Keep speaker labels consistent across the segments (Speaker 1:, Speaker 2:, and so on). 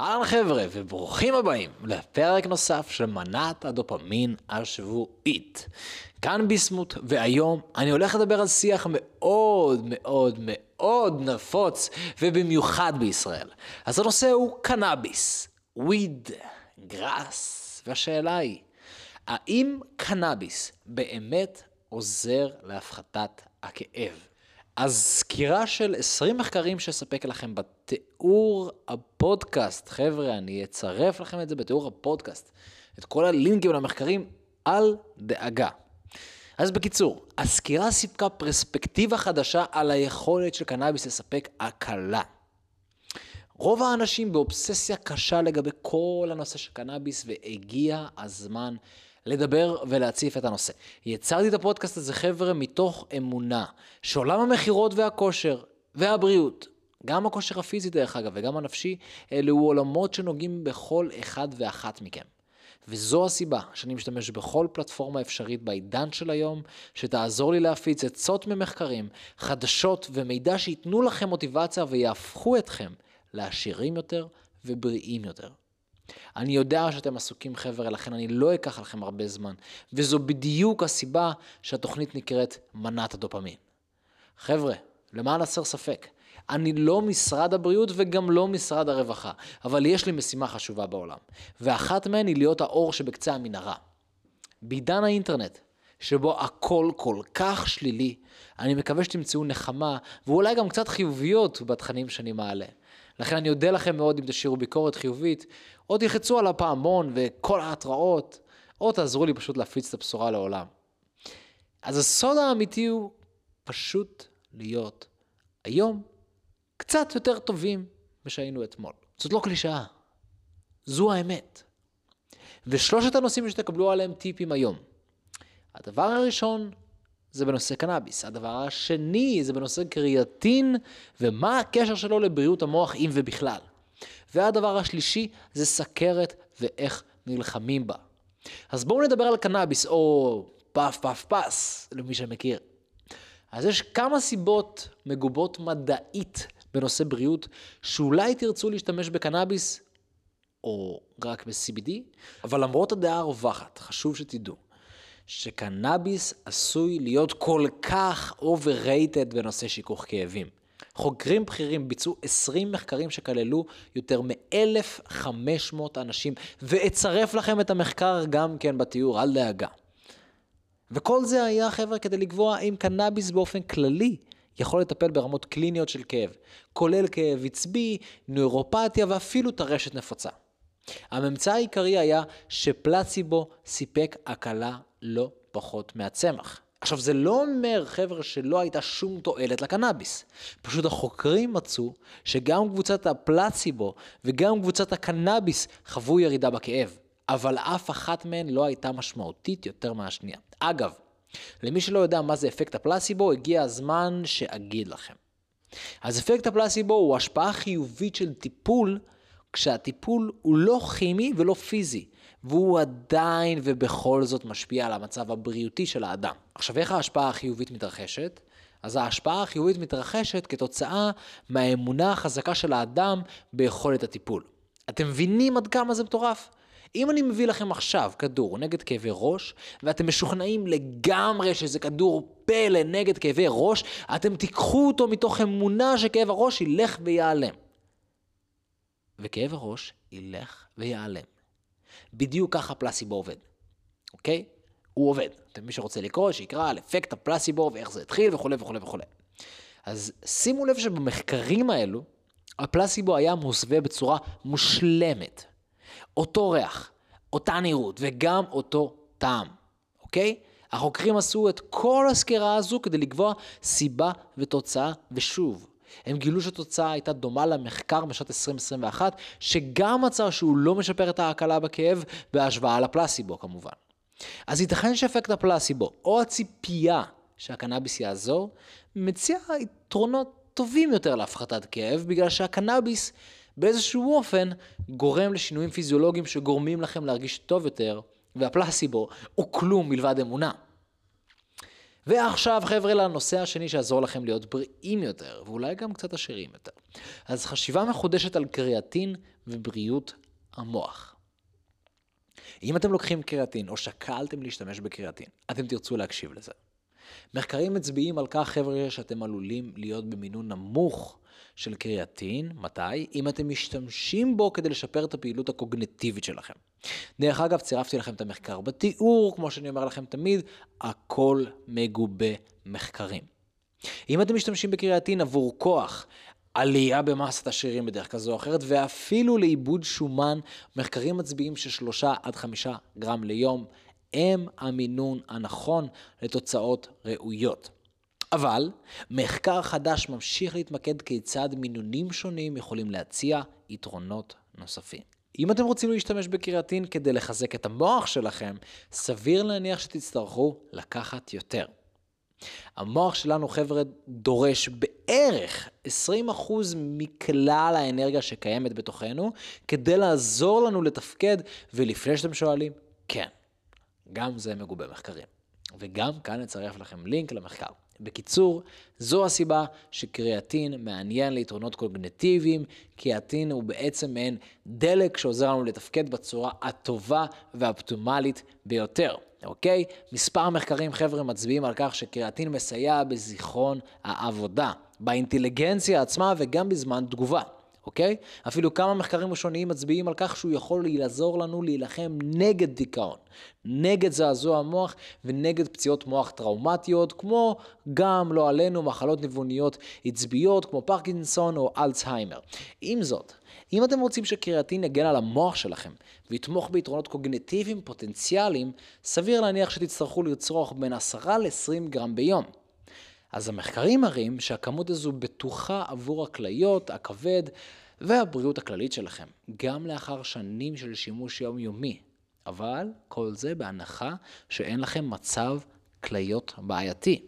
Speaker 1: אהלן חבר'ה, וברוכים הבאים לפרק נוסף של מנת הדופמין השבועית. כאן ביסמוט, והיום אני הולך לדבר על שיח מאוד מאוד מאוד נפוץ, ובמיוחד בישראל. אז הנושא הוא קנאביס, וויד, גראס, והשאלה היא, האם קנאביס באמת עוזר להפחתת הכאב? אז סקירה של 20 מחקרים שאספק לכם בתיאור הפודקאסט. חבר'ה, אני אצרף לכם את זה בתיאור הפודקאסט. את כל הלינקים למחקרים, אל דאגה. אז בקיצור, הסקירה סיפקה פרספקטיבה חדשה על היכולת של קנאביס לספק הקלה. רוב האנשים באובססיה קשה לגבי כל הנושא של קנאביס, והגיע הזמן לדבר ולהציף את הנושא. יצרתי את הפודקאסט הזה, חבר'ה, מתוך אמונה שעולם המכירות והכושר והבריאות, גם הכושר הפיזי דרך אגב, וגם הנפשי, אלו עולמות שנוגעים בכל אחד ואחת מכם. וזו הסיבה שאני משתמש בכל פלטפורמה אפשרית בעידן של היום, שתעזור לי להפיץ עצות ממחקרים, חדשות ומידע שייתנו לכם מוטיבציה ויהפכו אתכם לעשירים יותר ובריאים יותר. אני יודע שאתם עסוקים חבר'ה, לכן אני לא אקח לכם הרבה זמן, וזו בדיוק הסיבה שהתוכנית נקראת מנת הדופמין. חבר'ה, למען הסר ספק, אני לא משרד הבריאות וגם לא משרד הרווחה, אבל יש לי משימה חשובה בעולם, ואחת מהן היא להיות האור שבקצה המנהרה. בעידן האינטרנט, שבו הכל כל כך שלילי, אני מקווה שתמצאו נחמה, ואולי גם קצת חיוביות בתכנים שאני מעלה. לכן אני אודה לכם מאוד אם תשאירו ביקורת חיובית, או תלחצו על הפעמון וכל ההתראות, או תעזרו לי פשוט להפיץ את הבשורה לעולם. אז הסוד האמיתי הוא פשוט להיות היום קצת יותר טובים משהיינו אתמול. זאת לא קלישאה, זו האמת. ושלושת הנושאים שתקבלו עליהם טיפים היום. הדבר הראשון זה בנושא קנאביס. הדבר השני זה בנושא קריאטין ומה הקשר שלו לבריאות המוח אם ובכלל. והדבר השלישי זה סכרת ואיך נלחמים בה. אז בואו נדבר על קנאביס או פף פף פס למי שמכיר. אז יש כמה סיבות מגובות מדעית בנושא בריאות שאולי תרצו להשתמש בקנאביס או רק ב-CBD, אבל למרות הדעה הרווחת, חשוב שתדעו שקנאביס עשוי להיות כל כך overrated בנושא שיכוך כאבים. חוקרים בכירים ביצעו 20 מחקרים שכללו יותר מ-1,500 אנשים, ואצרף לכם את המחקר גם כן בתיאור, אל דאגה. וכל זה היה, חבר'ה, כדי לקבוע אם קנאביס באופן כללי יכול לטפל ברמות קליניות של כאב, כולל כאב עצבי, נוירופתיה ואפילו טרשת נפוצה. הממצא העיקרי היה שפלציבו סיפק הקלה לא פחות מהצמח. עכשיו זה לא אומר חבר'ה שלא הייתה שום תועלת לקנאביס, פשוט החוקרים מצאו שגם קבוצת הפלציבו וגם קבוצת הקנאביס חוו ירידה בכאב, אבל אף אחת מהן לא הייתה משמעותית יותר מהשנייה. אגב, למי שלא יודע מה זה אפקט הפלסיבו, הגיע הזמן שאגיד לכם. אז אפקט הפלסיבו הוא השפעה חיובית של טיפול כשהטיפול הוא לא כימי ולא פיזי, והוא עדיין ובכל זאת משפיע על המצב הבריאותי של האדם. עכשיו, איך ההשפעה החיובית מתרחשת? אז ההשפעה החיובית מתרחשת כתוצאה מהאמונה החזקה של האדם ביכולת הטיפול. אתם מבינים עד כמה זה מטורף? אם אני מביא לכם עכשיו כדור נגד כאבי ראש, ואתם משוכנעים לגמרי שזה כדור פלא נגד כאבי ראש, אתם תיקחו אותו מתוך אמונה שכאב הראש ילך וייעלם. וכאב הראש ילך וייעלם. בדיוק ככה פלסיבו עובד, אוקיי? הוא עובד. מי שרוצה לקרוא, שיקרא על אפקט הפלסיבו ואיך זה התחיל וכולי וכולי וכולי. אז שימו לב שבמחקרים האלו, הפלסיבו היה מוסווה בצורה מושלמת. אותו ריח, אותה נראות וגם אותו טעם, אוקיי? החוקרים עשו את כל הסקירה הזו כדי לקבוע סיבה ותוצאה, ושוב, הם גילו שהתוצאה הייתה דומה למחקר משנת 2021, שגם מצא שהוא לא משפר את ההקלה בכאב בהשוואה לפלסיבו כמובן. אז ייתכן שאפקט הפלסיבו, או הציפייה שהקנאביס יעזור, מציע יתרונות טובים יותר להפחתת כאב, בגלל שהקנאביס באיזשהו אופן גורם לשינויים פיזיולוגיים שגורמים לכם להרגיש טוב יותר, והפלסיבו הוא כלום מלבד אמונה. ועכשיו חבר'ה לנושא השני שיעזור לכם להיות בריאים יותר, ואולי גם קצת עשירים יותר. אז חשיבה מחודשת על קריאטין ובריאות המוח. אם אתם לוקחים קריאטין או שקלתם להשתמש בקריאטין, אתם תרצו להקשיב לזה. מחקרים מצביעים על כך, חבר'ה, שאתם עלולים להיות במינון נמוך של קריאטין, מתי? אם אתם משתמשים בו כדי לשפר את הפעילות הקוגנטיבית שלכם. דרך אגב, צירפתי לכם את המחקר בתיאור, כמו שאני אומר לכם תמיד, הכל מגובה מחקרים. אם אתם משתמשים בקריאטין עבור כוח, עלייה במסת השרירים בדרך כזו או אחרת, ואפילו לאיבוד שומן, מחקרים מצביעים ששלושה עד חמישה גרם ליום הם המינון הנכון לתוצאות ראויות. אבל מחקר חדש ממשיך להתמקד כיצד מינונים שונים יכולים להציע יתרונות נוספים. אם אתם רוצים להשתמש בקריאטין כדי לחזק את המוח שלכם, סביר להניח שתצטרכו לקחת יותר. המוח שלנו, חבר'ה, דורש בערך 20% מכלל האנרגיה שקיימת בתוכנו, כדי לעזור לנו לתפקד, ולפני שאתם שואלים, כן, גם זה מגובה מחקרים. וגם כאן נצרף לכם לינק למחקר. בקיצור, זו הסיבה שקריאטין מעניין ליתרונות קוגנטיביים, קריאטין הוא בעצם מעין דלק שעוזר לנו לתפקד בצורה הטובה והאופטימלית ביותר. אוקיי? מספר מחקרים, חבר'ה, מצביעים על כך שקריאטין מסייע בזיכרון העבודה, באינטליגנציה עצמה וגם בזמן תגובה. אוקיי? אפילו כמה מחקרים ראשוניים מצביעים על כך שהוא יכול לעזור לנו להילחם נגד דיכאון, נגד זעזוע המוח ונגד פציעות מוח טראומטיות, כמו גם, לא עלינו, מחלות ניווניות עצביות כמו פרקינסון או אלצהיימר. עם זאת, אם אתם רוצים שקריאטין יגן על המוח שלכם ויתמוך ביתרונות קוגנטיביים פוטנציאליים, סביר להניח שתצטרכו לצרוך בין 10 ל-20 גרם ביום. אז המחקרים מראים שהכמות הזו בטוחה עבור הכליות, הכבד והבריאות הכללית שלכם, גם לאחר שנים של שימוש יומיומי. אבל כל זה בהנחה שאין לכם מצב כליות בעייתי,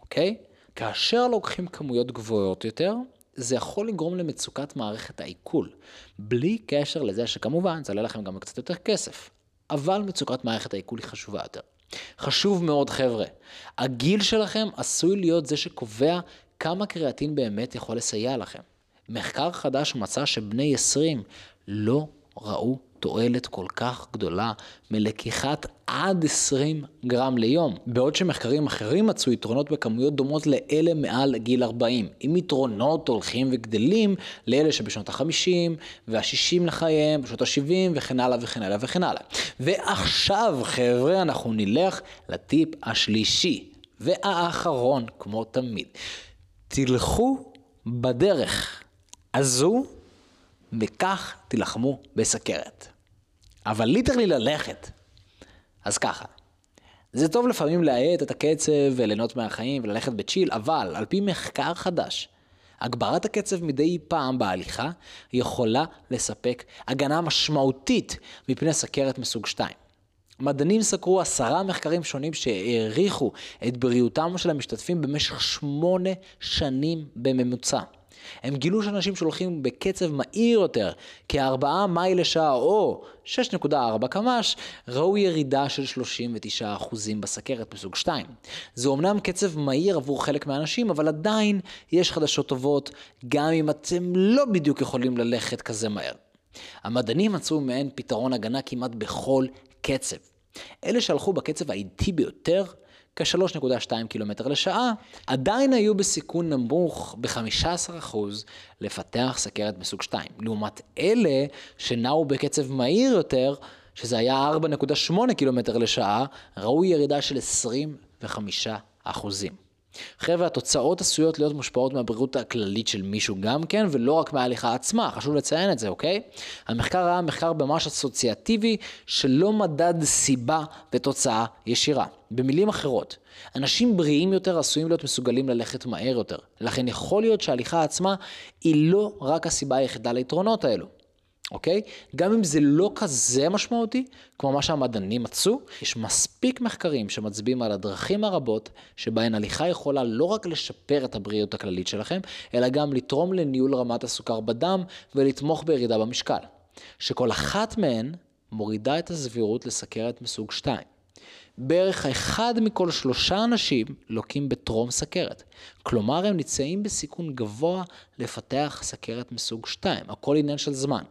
Speaker 1: אוקיי? כאשר לוקחים כמויות גבוהות יותר, זה יכול לגרום למצוקת מערכת העיכול, בלי קשר לזה שכמובן זה עולה לכם גם קצת יותר כסף. אבל מצוקת מערכת העיכול היא חשובה יותר. חשוב מאוד חבר'ה, הגיל שלכם עשוי להיות זה שקובע כמה קריאטין באמת יכול לסייע לכם. מחקר חדש מצא שבני 20 לא ראו תועלת כל כך גדולה מלקיחת עד 20 גרם ליום, בעוד שמחקרים אחרים מצאו יתרונות בכמויות דומות לאלה מעל גיל 40, עם יתרונות הולכים וגדלים לאלה שבשנות ה-50 וה-60 לחייהם, בשנות ה-70 וכן הלאה וכן הלאה וכן הלאה. ועכשיו חבר'ה אנחנו נלך לטיפ השלישי והאחרון כמו תמיד. תלכו בדרך הזו וכך תילחמו בסכרת. אבל ליטרלי ללכת. אז ככה, זה טוב לפעמים להאט את הקצב וליהנות מהחיים וללכת בצ'יל, אבל על פי מחקר חדש, הגברת הקצב מדי פעם בהליכה יכולה לספק הגנה משמעותית מפני סכרת מסוג 2. מדענים סקרו עשרה מחקרים שונים שהעריכו את בריאותם של המשתתפים במשך שמונה שנים בממוצע. הם גילו שאנשים שהולכים בקצב מהיר יותר, כארבעה מייל לשעה או 6.4 קמ"ש, ראו ירידה של 39% בסכרת מסוג 2. זה אומנם קצב מהיר עבור חלק מהאנשים, אבל עדיין יש חדשות טובות, גם אם אתם לא בדיוק יכולים ללכת כזה מהר. המדענים מצאו מעין פתרון הגנה כמעט בכל קצב. אלה שהלכו בקצב האיטי ביותר, כ-3.2 קילומטר לשעה, עדיין היו בסיכון נמוך ב-15% לפתח סכרת מסוג 2. לעומת אלה שנעו בקצב מהיר יותר, שזה היה 4.8 קילומטר לשעה, ראו ירידה של 25 אחוזים. חבר'ה, התוצאות עשויות להיות מושפעות מהבריאות הכללית של מישהו גם כן, ולא רק מההליכה עצמה, חשוב לציין את זה, אוקיי? המחקר היה מחקר ממש אסוציאטיבי, שלא מדד סיבה ותוצאה ישירה. במילים אחרות, אנשים בריאים יותר עשויים להיות מסוגלים ללכת מהר יותר, לכן יכול להיות שההליכה עצמה היא לא רק הסיבה היחידה ליתרונות האלו. אוקיי? גם אם זה לא כזה משמעותי, כמו מה שהמדענים מצאו, יש מספיק מחקרים שמצביעים על הדרכים הרבות שבהן הליכה יכולה לא רק לשפר את הבריאות הכללית שלכם, אלא גם לתרום לניהול רמת הסוכר בדם ולתמוך בירידה במשקל. שכל אחת מהן מורידה את הסבירות לסכרת מסוג 2. בערך אחד מכל שלושה אנשים לוקים בטרום סכרת. כלומר, הם נמצאים בסיכון גבוה לפתח סכרת מסוג 2. הכל עניין של זמן.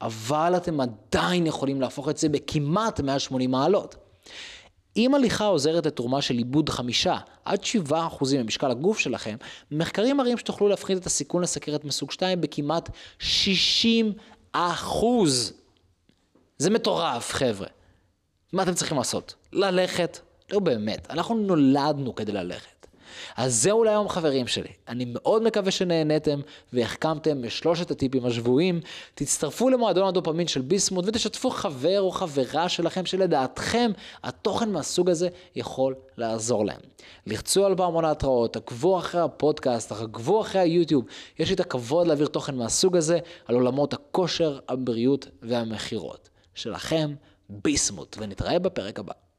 Speaker 1: אבל אתם עדיין יכולים להפוך את זה בכמעט 180 מעלות. אם הליכה עוזרת לתרומה של עיבוד חמישה עד שבעה אחוזים ממשקל הגוף שלכם, מחקרים מראים שתוכלו להפחית את הסיכון לסכרת מסוג 2 בכמעט 60 אחוז. זה מטורף, חבר'ה. מה אתם צריכים לעשות? ללכת? לא באמת, אנחנו נולדנו כדי ללכת. אז זהו להיום חברים שלי. אני מאוד מקווה שנהניתם והחכמתם משלושת הטיפים השבויים. תצטרפו למועדון הדופמין של ביסמוט ותשתפו חבר או חברה שלכם שלדעתכם התוכן מהסוג הזה יכול לעזור להם. לחצו על פעמון ההתראות, עקבו אחרי הפודקאסט, עקבו אחרי היוטיוב. יש לי את הכבוד להעביר תוכן מהסוג הזה על עולמות הכושר, הבריאות והמכירות. שלכם, ביסמוט, ונתראה בפרק הבא.